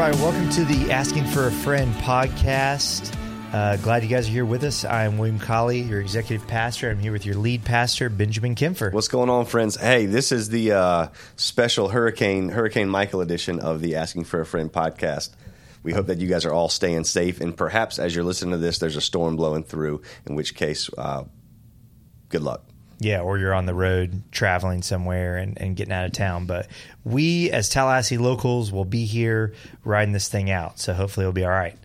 everybody. Welcome to the Asking for a Friend podcast. Uh, glad you guys are here with us. I'm William Colley, your executive pastor. I'm here with your lead pastor, Benjamin Kempfer. What's going on, friends? Hey, this is the uh, special Hurricane Hurricane Michael edition of the Asking for a Friend podcast. We hope that you guys are all staying safe, and perhaps as you're listening to this, there's a storm blowing through. In which case, uh, good luck. Yeah, or you're on the road traveling somewhere and, and getting out of town. But we, as Tallahassee locals, will be here riding this thing out. So hopefully it'll be all right.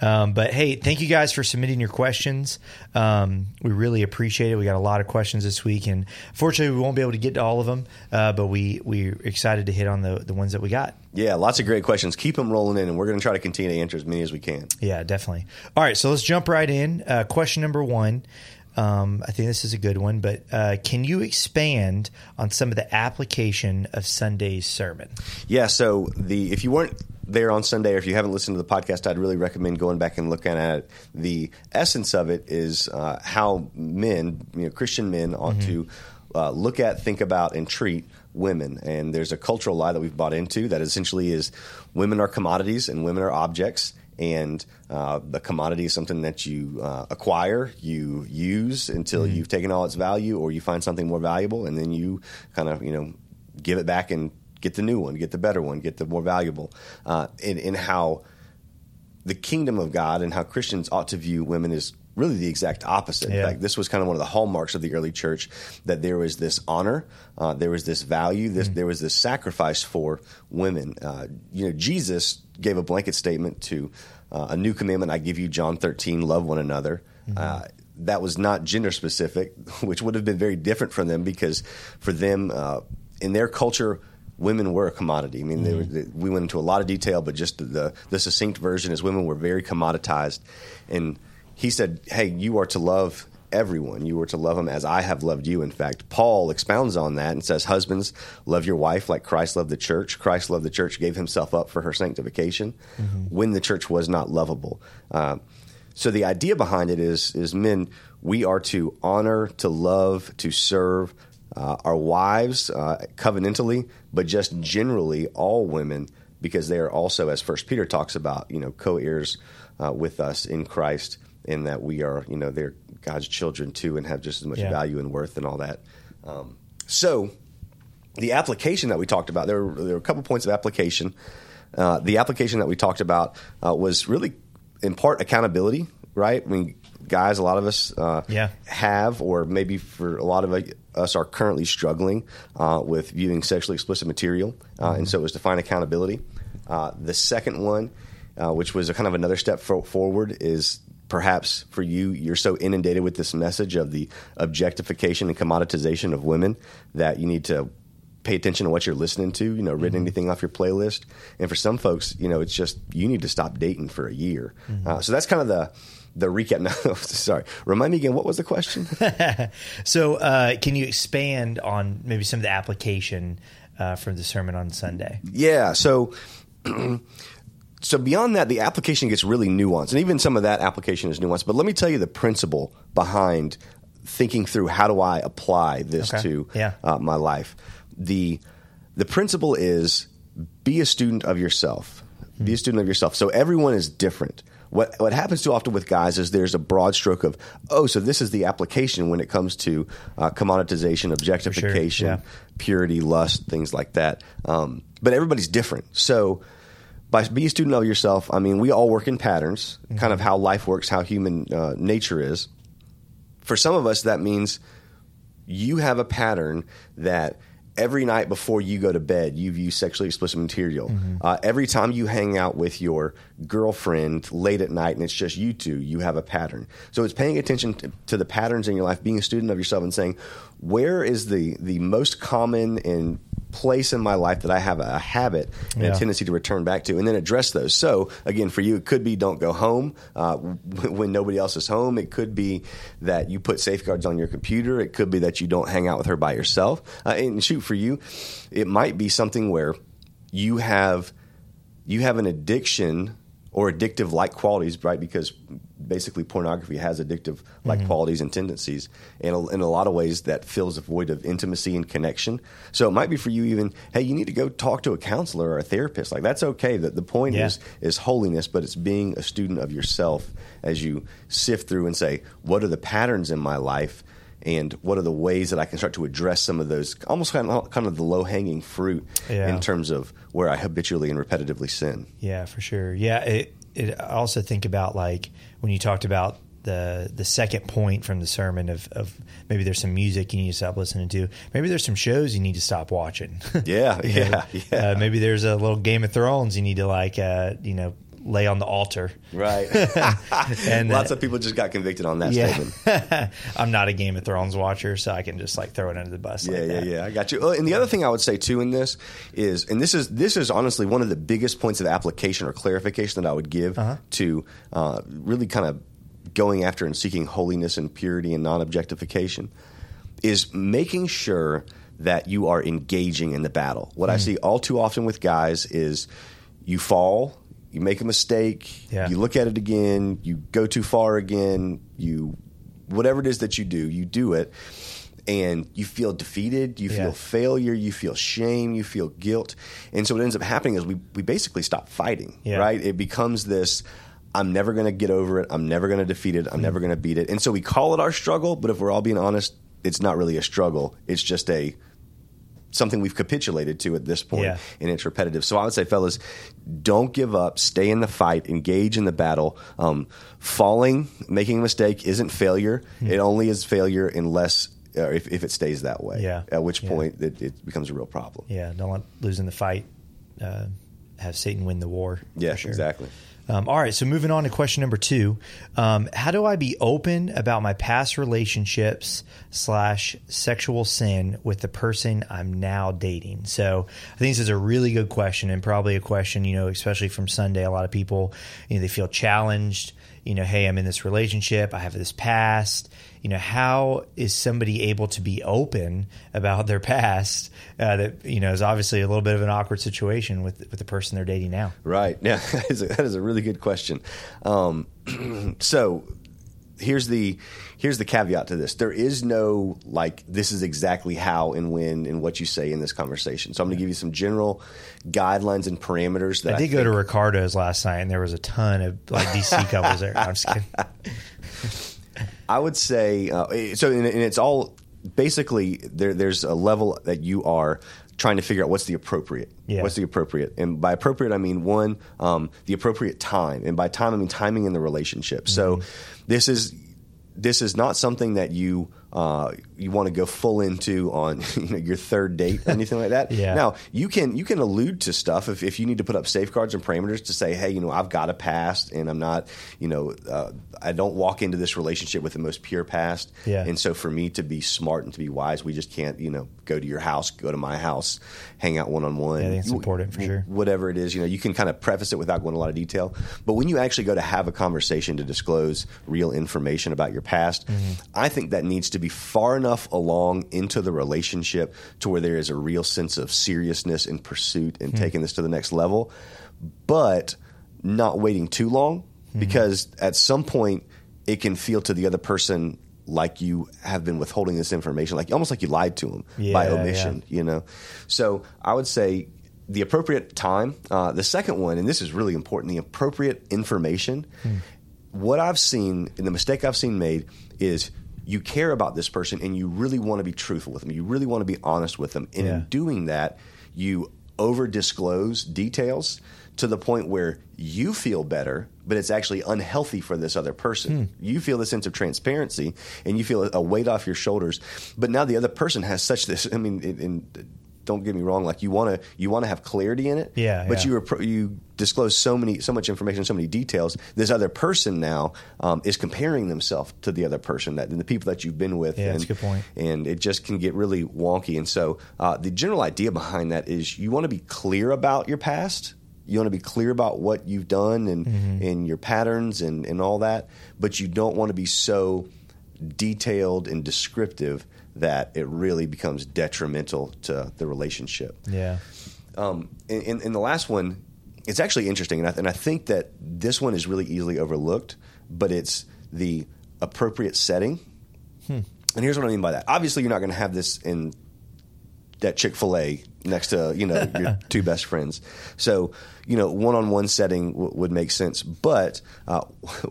Um, but hey, thank you guys for submitting your questions. Um, we really appreciate it. We got a lot of questions this week, and fortunately, we won't be able to get to all of them. Uh, but we we're excited to hit on the the ones that we got. Yeah, lots of great questions. Keep them rolling in, and we're going to try to continue to answer as many as we can. Yeah, definitely. All right, so let's jump right in. Uh, question number one. Um, I think this is a good one, but uh, can you expand on some of the application of Sunday's sermon? Yeah. So the if you weren't there on Sunday, or if you haven't listened to the podcast, I'd really recommend going back and looking at it. The essence of it is uh, how men, you know, Christian men, ought mm-hmm. to uh, look at, think about, and treat women. And there's a cultural lie that we've bought into that essentially is women are commodities and women are objects and uh, the commodity is something that you uh, acquire, you use until mm-hmm. you've taken all its value, or you find something more valuable, and then you kind of you know give it back and get the new one, get the better one, get the more valuable. Uh, in, in how the kingdom of God and how Christians ought to view women is really the exact opposite. Yeah. In fact, this was kind of one of the hallmarks of the early church that there was this honor, uh, there was this value, this, mm there was this sacrifice for women. Uh, you know, Jesus gave a blanket statement to uh, a new commandment I give you, John 13, love one another. Mm-hmm. Uh, that was not gender specific, which would have been very different from them because for them, uh, in their culture, women were a commodity. I mean, mm-hmm. were, they, we went into a lot of detail, but just the, the succinct version is women were very commoditized. And he said, hey, you are to love everyone. You were to love them as I have loved you. In fact, Paul expounds on that and says, Husbands, love your wife like Christ loved the church. Christ loved the church, gave himself up for her sanctification mm-hmm. when the church was not lovable. Uh, so the idea behind it is, is men, we are to honor, to love, to serve uh, our wives uh, covenantally, but just generally all women because they are also, as First Peter talks about, you know, co-heirs uh, with us in Christ in that we are, you know, they're God's children too and have just as much yeah. value and worth and all that. Um, so, the application that we talked about, there were, there were a couple points of application. Uh, the application that we talked about uh, was really, in part, accountability, right? I mean, guys, a lot of us uh, yeah. have, or maybe for a lot of us are currently struggling uh, with viewing sexually explicit material. Uh, mm-hmm. And so it was to find accountability. Uh, the second one, which was a kind of another step forward, is perhaps for you, you're so inundated with this message of the objectification and commoditization of women that you need to pay attention to what you're listening to, you know, written mm-hmm. anything off your playlist. And for some folks, you know, it's just you need to stop dating for a year. Mm-hmm. Uh, so that's kind of the the recap. No, sorry. Remind me again. What was the question? so, uh, can you expand on maybe some of the application uh, from the sermon on Sunday? Yeah. So. so beyond that, the application gets really nuanced, and even some of that application is nuanced. But let me tell you the principle behind thinking through how do I apply this okay. to yeah. uh, my life. the The principle is be a student of yourself. Mm-hmm. Be a student of yourself. So everyone is different. What what happens too often with guys is there's a broad stroke of oh, so this is the application when it comes to uh, commoditization, objectification, sure. yeah. purity, lust, things like that. Um, but everybody's different. So by be a student of yourself, I mean we all work in patterns, mm-hmm. kind of how life works, how human uh, nature is. For some of us, that means you have a pattern that every night before you go to bed, you view sexually explicit material. Mm-hmm. Uh, every time you hang out with your girlfriend late at night and it's just you two, you have a pattern. So it's paying attention to, to the patterns in your life, being a student of yourself, and saying, where is the the most common and place in my life that I have a habit and yeah. a tendency to return back to, and then address those. So, again, for you, it could be don't go home uh, when nobody else is home. It could be that you put safeguards on your computer. It could be that you don't hang out with her by yourself. Uh, and shoot, for you, it might be something where you have you have an addiction or addictive like qualities, right? Because basically pornography has addictive like mm-hmm. qualities and tendencies, and in a lot of ways that fills a void of intimacy and connection. So it might be for you even, hey, you need to go talk to a counselor or a therapist. Like that's okay. That the point Yeah. is is holiness, but it's being a student of yourself as you sift through and say, what are the patterns in my life? And what are the ways that I can start to address some of those almost kind of, kind of the low hanging fruit Yeah. in terms of where I habitually and repetitively sin? Yeah, for sure. Yeah, it, it. I also think about like when you talked about the the second point from the sermon of, of maybe there's some music you need to stop listening to. Maybe there's some shows you need to stop watching. Yeah, You yeah, know, yeah. Uh, maybe there's a little Game of Thrones you need to like, uh, you know, lay on the altar. Right. And Lots uh, of people just got convicted on that yeah, statement. I'm not a Game of Thrones watcher, so I can just like throw it under the bus. Yeah, like yeah, that. yeah. I got you. Oh, and the other thing I would say too in this is, and this is this is honestly one of the biggest points of application or clarification that I would give Uh-huh. to uh, really kind of going after and seeking holiness and purity and non-objectification is making sure that you are engaging in the battle. What Hmm. I see all too often with guys is you fall, you make a mistake, Yeah. you look at it again, you go too far again, you whatever it is that you do, you do it and you feel defeated, you Yeah. feel failure, you feel shame, you feel guilt. And so what ends up happening is we we basically stop fighting, Yeah. right? It becomes this I'm never going to get over it. I'm never going to defeat it. I'm mm. never going to beat it. And so we call it our struggle, but if we're all being honest, it's not really a struggle. It's just a something we've capitulated to at this point, Yeah. and it's repetitive. So I would say, fellas, don't give up. Stay in the fight. Engage in the battle. Um, falling, making a mistake, isn't failure. Hmm. It only is failure unless uh, if, if it stays that way. Yeah. At which Yeah. point it, it becomes a real problem. Yeah, don't let losing the fight uh, have Satan win the war. Yeah, sure. exactly. Um, all right, so moving on to question number two: um, How do I be open about my past relationships slash sexual sin with the person I'm now dating? So I think this is a really good question, and probably a question you know, especially from Sunday. A lot of people, you know, they feel challenged. You know, hey, I'm in this relationship. I have this past. You know, how is somebody able to be open about their past? Uh, that you know is obviously a little bit of an awkward situation with with the person they're dating now. Right. Yeah, that is a, that is a really good question. Um, so here's the here's the caveat to this. There is no like this is exactly how and when and what you say in this conversation. So I'm going to give you some general guidelines and parameters that I I, did go to Ricardo's last night, and there was a ton of like DC couples there. I'm just kidding. I would say uh, so, and, and it's all basically there. There's a level that you are trying to figure out what's the appropriate. Yeah. What's the appropriate? And by appropriate, I mean one, um, the appropriate time, and by time, I mean timing in the relationship. So Mm-hmm. this is this is not something that you uh, you want to go full into on you know, your third date or anything like that. Yeah. Now you can you can allude to stuff if, if you need to put up safeguards and parameters to say, hey, you know, I've got a past and I'm not, you know, uh, I don't walk into this relationship with the most pure past. Yeah. And so for me to be smart and to be wise, we just can't, you know, go to your house, go to my house, hang out one on one. Yeah, it's important for sure. Whatever it is, you know, you can kind of preface it without going a lot of detail. But when you actually go to have a conversation to disclose real information about your past, Mm-hmm. I think that needs to be far enough along into the relationship to where there is a real sense of seriousness and pursuit and taking this to the next level, but not waiting too long Hmm. because at some point it can feel to the other person like you have been withholding this information, like almost like you lied to them by Yeah, omission, you know. So I would say the appropriate time. Uh, the second one, and this is really important, the appropriate information. What I've seen, and the mistake I've seen made is you care about this person and you really want to be truthful with them. You really want to be honest with them. And Yeah. in doing that, you over disclose details to the point where you feel better, but it's actually unhealthy for this other person. Hmm. You feel the sense of transparency and you feel a weight off your shoulders, but now the other person has such this. I mean, it, and don't get me wrong, like you want to you want to have clarity in it, Yeah, But yeah. you appro- you disclose so many so much information, so many details. This other person now um, is comparing themselves to the other person that and the people that you've been with. Yeah, and, that's a good point. and it just can get really wonky. And so, uh, the general idea behind that is you want to be clear about your past. You want to be clear about what you've done and Mm-hmm. and your patterns and and all that, but you don't want to be so detailed and descriptive that it really becomes detrimental to the relationship. Yeah. Um, and, and, and the last one, it's actually interesting, and I, and I think that this one is really easily overlooked, but it's the appropriate setting. Hmm. And here's what I mean by that. Obviously, you're not going to have this in that Chick Fil A next to you know your two best friends. So you know, one on one setting w- would make sense. But uh,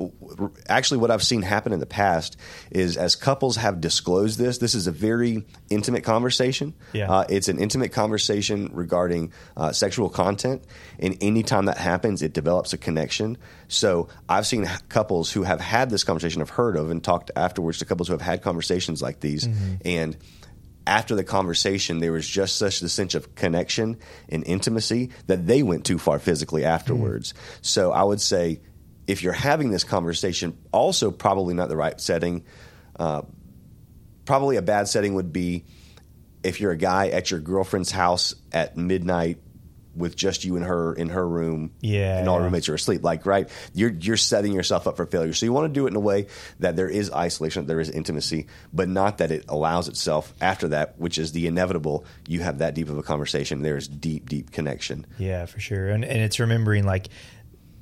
actually, what I've seen happen in the past is as couples have disclosed this, this is a very intimate conversation. Yeah. Uh, it's an intimate conversation regarding uh, sexual content, and anytime that happens, it develops a connection. So I've seen couples who have had this conversation, have heard of, and talked afterwards to couples who have had conversations like these, and after the conversation, there was just such a sense of connection and intimacy that they went too far physically afterwards. So I would say if you're having this conversation, also probably not the right setting. Uh, probably a bad setting would be if you're a guy at your girlfriend's house at midnight with just you and her in her room, Yeah, and all yeah. roommates are asleep. Like, right, you're you're setting yourself up for failure. So you want to do it in a way that there is isolation, there is intimacy, but not that it allows itself after that, which is the inevitable. You have that deep of a conversation. There is deep, deep connection. Yeah, for sure. And and it's remembering like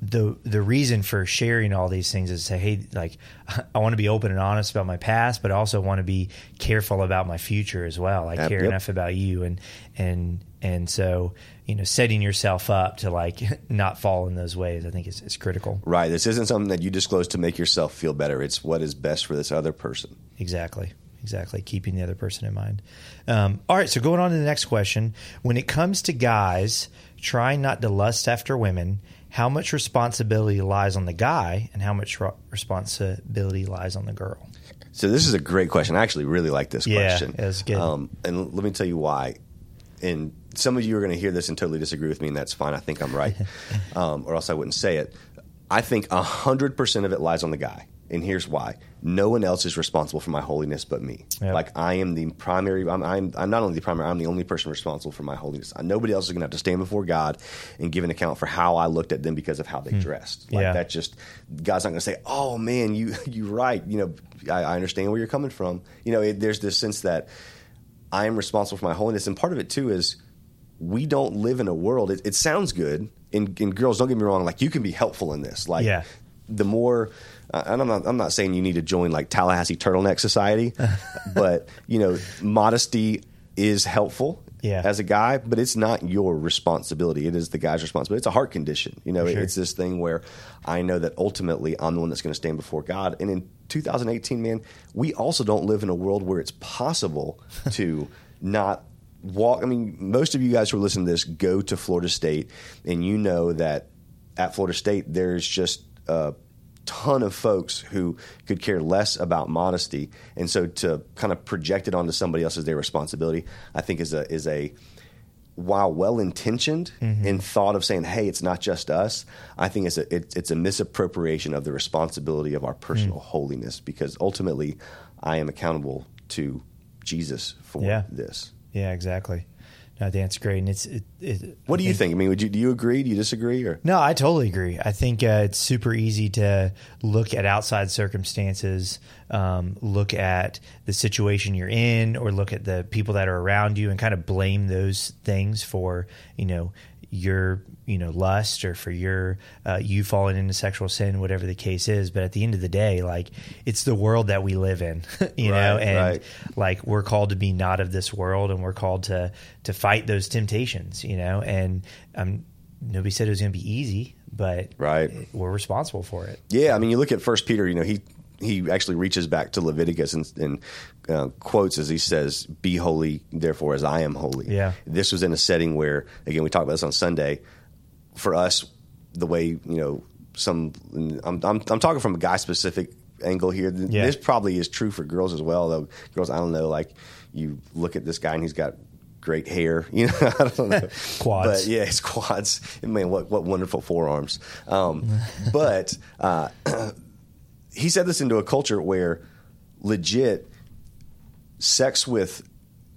the the reason for sharing all these things is to say, hey, like I want to be open and honest about my past, but I also want to be careful about my future as well. I Yep, care yep. enough about you and and and so you know setting yourself up to like not fall in those ways, I think is, is critical. Right. This isn't something that you disclose to make yourself feel better. It's what is best for this other person. Exactly. Exactly. Keeping the other person in mind. Um, all right. So going on to the next question. When it comes to guys trying not to lust after women, how much responsibility lies on the guy and how much ro- responsibility lies on the girl? So this is a great question. I actually really like this Yeah, question. it's good. Um, and let me tell you why. And some of you are going to hear this and totally disagree with me, and that's fine. I think I'm right, um, or else I wouldn't say it. I think hundred percent of it lies on the guy, and here's why: no one else is responsible for my holiness but me. Yep. Like I am the primary. I'm, I'm, I'm not only the primary. I'm the only person responsible for my holiness. Nobody else is going to have to stand before God and give an account for how I looked at them because of how they dressed. Like Hmm. Yeah. that just God's not going to say, "Oh man, you you're right." You know, I, I understand where you're coming from. You know, it, there's this sense that I am responsible for my holiness, and part of it too is we don't live in a world. It, it sounds good, and, and girls, don't get me wrong. Like you can be helpful in this. Like Yeah. the more, uh, and I'm not, I'm not saying you need to join like Tallahassee Turtleneck Society, but you know, modesty is helpful. Yeah. As a guy, but it's not your responsibility. It is the guy's responsibility. It's a heart condition. You know, sure. it's this thing where I know that ultimately I'm the one that's going to stand before God. And in 2018, man, we also don't live in a world where it's possible to not walk. I mean, most of you guys who are listening to this go to Florida State, and you know that at Florida State there's just a ton of folks who could care less about modesty, and so to kind of project it onto somebody else as their responsibility, I think is a is a while well intentioned in mm-hmm. thought of saying, "Hey, it's not just us," I think it's a it, it's a misappropriation of the responsibility of our personal mm. holiness because ultimately, I am accountable to Jesus for Yeah. this. Yeah, exactly. No, great. And it's, it, it, What do you think? I mean, would you do you agree? Do you disagree? Or No, I totally agree. I think uh, it's super easy to look at outside circumstances, um, look at the situation you're in, or look at the people that are around you, and kind of blame those things for you know your you know lust or for your uh, you falling into sexual sin, whatever the case is. But at the end of the day, like it's the world that we live in, you know, and right. like we're called to be not of this world, and we're called to to fight those temptations, you know, and um, nobody said it was going to be easy, but Right. we're responsible for it. Yeah, I mean, you look at First Peter. You know, he he actually reaches back to Leviticus and, and uh, quotes as he says, "Be holy, therefore, as I am holy." Yeah. this was in a setting where, again, we talked about this on Sunday. For us, the way you know, some I'm I'm, I'm talking from a guy specific angle here. Yeah. This probably is true for girls as well. Though girls, I don't know, like you look at this guy and he's got great hair. You know, I don't know Quads. But yeah, his quads. Man, what what wonderful forearms. Um, but uh, he said this into a culture where legit sex with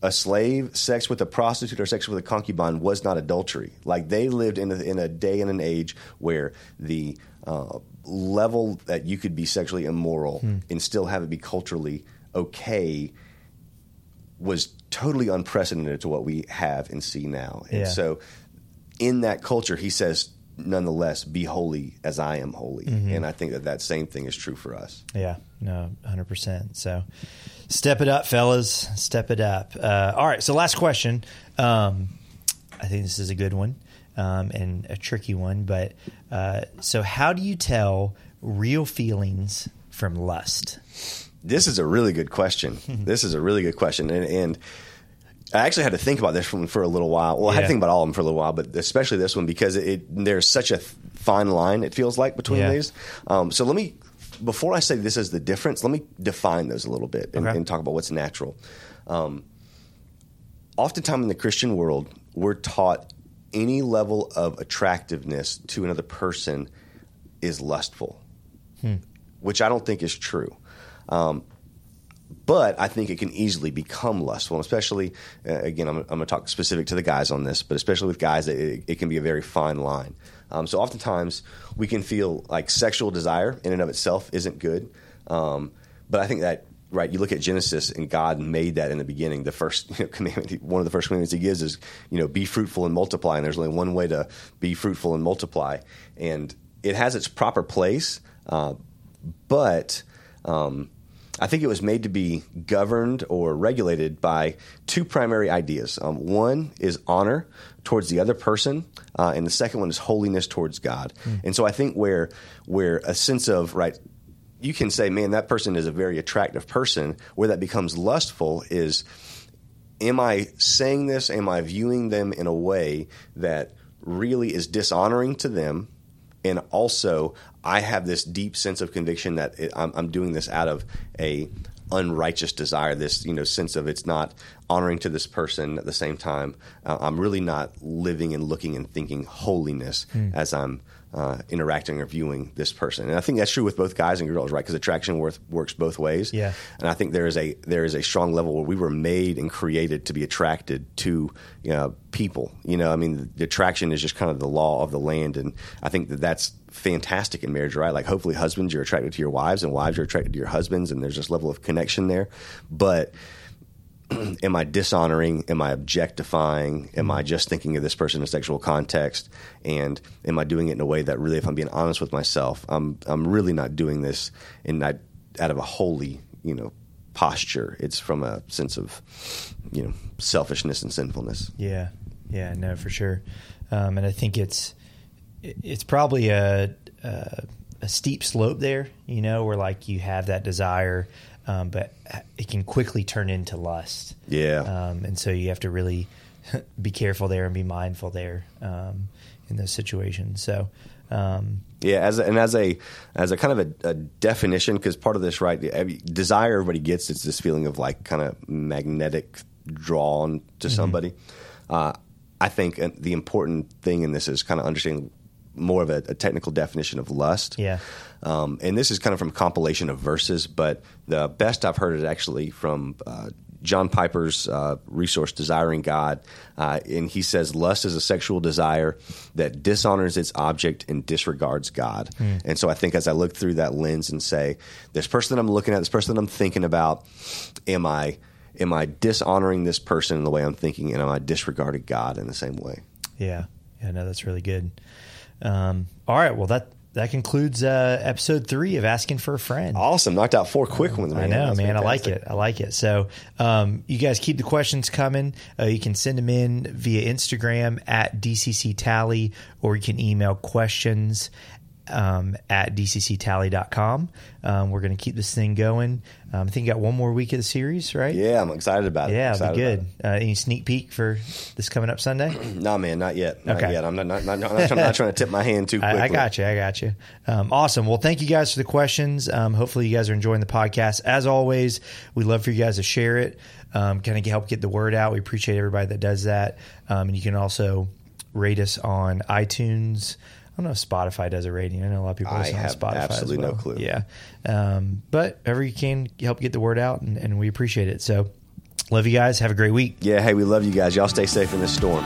a slave, sex with a prostitute, or sex with a concubine was not adultery. Like they lived in a, in a day and an age where the uh, level that you could be sexually immoral and still have it be culturally okay was totally unprecedented to what we have and see now. And Yeah. so in that culture, he says, nonetheless be holy as I am holy. And I think that that same thing is true for us. Yeah, no, hundred percent. So, step it up, fellas. Step it up. Uh, all right. So, last question. Um, I think this is a good one um, and a tricky one. But uh, so, how do you tell real feelings from lust? This is a really good question. this is a really good question, and, and I actually had to think about this one for a little while. Well, I had to think about all of them for a little while, but especially this one because it, there's such a fine line. It feels like between Yeah. these. Um, so let me, before I say this is the difference, let me define those a little bit and, Okay. and talk about what's natural. Um, oftentimes in the Christian world, we're taught any level of attractiveness to another person is lustful, which I don't think is true. Um, but I think it can easily become lustful, especially uh, again, I'm, I'm going to talk specific to the guys on this, but especially with guys, it, it can be a very fine line. Um, so oftentimes we can feel like sexual desire in and of itself isn't good, um, but I think that right, you look at Genesis and God made that in the beginning. The first you know, commandment, one of the first commandments He gives is you know be fruitful and multiply, and there's only one way to be fruitful and multiply, and it has its proper place, uh, but. Um, I think it was made to be governed or regulated by two primary ideas. Um, one is honor towards the other person, uh, and the second one is holiness towards God. And so I think where where a sense of right, you can say, man, that person is a very attractive person. Where that becomes lustful is, am I saying this? Am I viewing them in a way that really is dishonoring to them? And also I have this deep sense of conviction that it, I'm, I'm doing this out of a unrighteous desire. This you know sense of it's not honoring to this person at the same time. Uh, I'm really not living and looking and thinking holiness as I'm. Uh, interacting or viewing this person, and I think that's true with both guys and girls, right? Because attraction worth, works both ways. Yeah. and I think there is a there is a strong level where we were made and created to be attracted to you know, people. You know, I mean, the attraction is just kind of the law of the land, and I think that that's fantastic in marriage, right? Like, hopefully, husbands you're attracted to your wives, and wives are attracted to your husbands, and there's this level of connection there. But am I dishonoring? Am I objectifying? Am I just thinking of this person in a sexual context? And am I doing it in a way that really, if I'm being honest with myself, I'm I'm really not doing this in not out of a holy, you know, posture. It's from a sense of, you know, selfishness and sinfulness. Yeah, yeah, no, for sure. Um, and I think it's it's probably a, a a steep slope there, you know, where like you have that desire, um, but it can quickly turn into lust. Yeah. Um, and so you have to really be careful there and be mindful there um, in those situations. So, um, Yeah, as a, and as a as a kind of a, a definition, because part of this, right? Desire everybody gets it's this feeling of like kind of magnetic drawn to Mm-hmm. somebody. Uh, I think uh, the important thing in this is kind of understanding more of a, a technical definition of lust. Yeah. Um, and this is kind of from a compilation of verses, but the best I've heard is actually from uh, John Piper's uh, resource, Desiring God. Uh, and he says, Lust is a sexual desire that dishonors its object and disregards God. And so I think as I look through that lens and say, this person that I'm looking at, this person that I'm thinking about, am I. Am I dishonoring this person in the way I'm thinking, and am I disregarding God in the same way? yeah, yeah, no, that's really good. Um, all right, well that that concludes uh, episode three of Asking for a Friend. Awesome, knocked out four quick ones. Man. I know, That's man. I like it. I like it. So, um, you guys keep the questions coming. Uh, you can send them in via Instagram at DCC Tally, or you can email questions um, at dcctally.com. Um, we're going to keep this thing going. Um, I think you got one more week of the series, right? Yeah, I'm excited about it. Yeah, it'll be good. Uh, any sneak peek for this coming up Sunday? No, man, not yet. Not Okay. yet. I'm not, not, not, not, not, trying, not trying to tip my hand too quickly. I, I got you. I got you. Um, awesome. Well, thank you guys for the questions. Um, hopefully, you guys are enjoying the podcast. As always, we love for you guys to share it, um, kind of help get the word out. We appreciate everybody that does that. Um, and you can also rate us on iTunes. I don't know if Spotify does a rating. I know a lot of people I have on Spotify. as absolutely no clue. Yeah. Um, but ever you can help get the word out, and, and we appreciate it. So, love you guys. Have a great week. Yeah, hey, we love you guys. Y'all stay safe in this storm.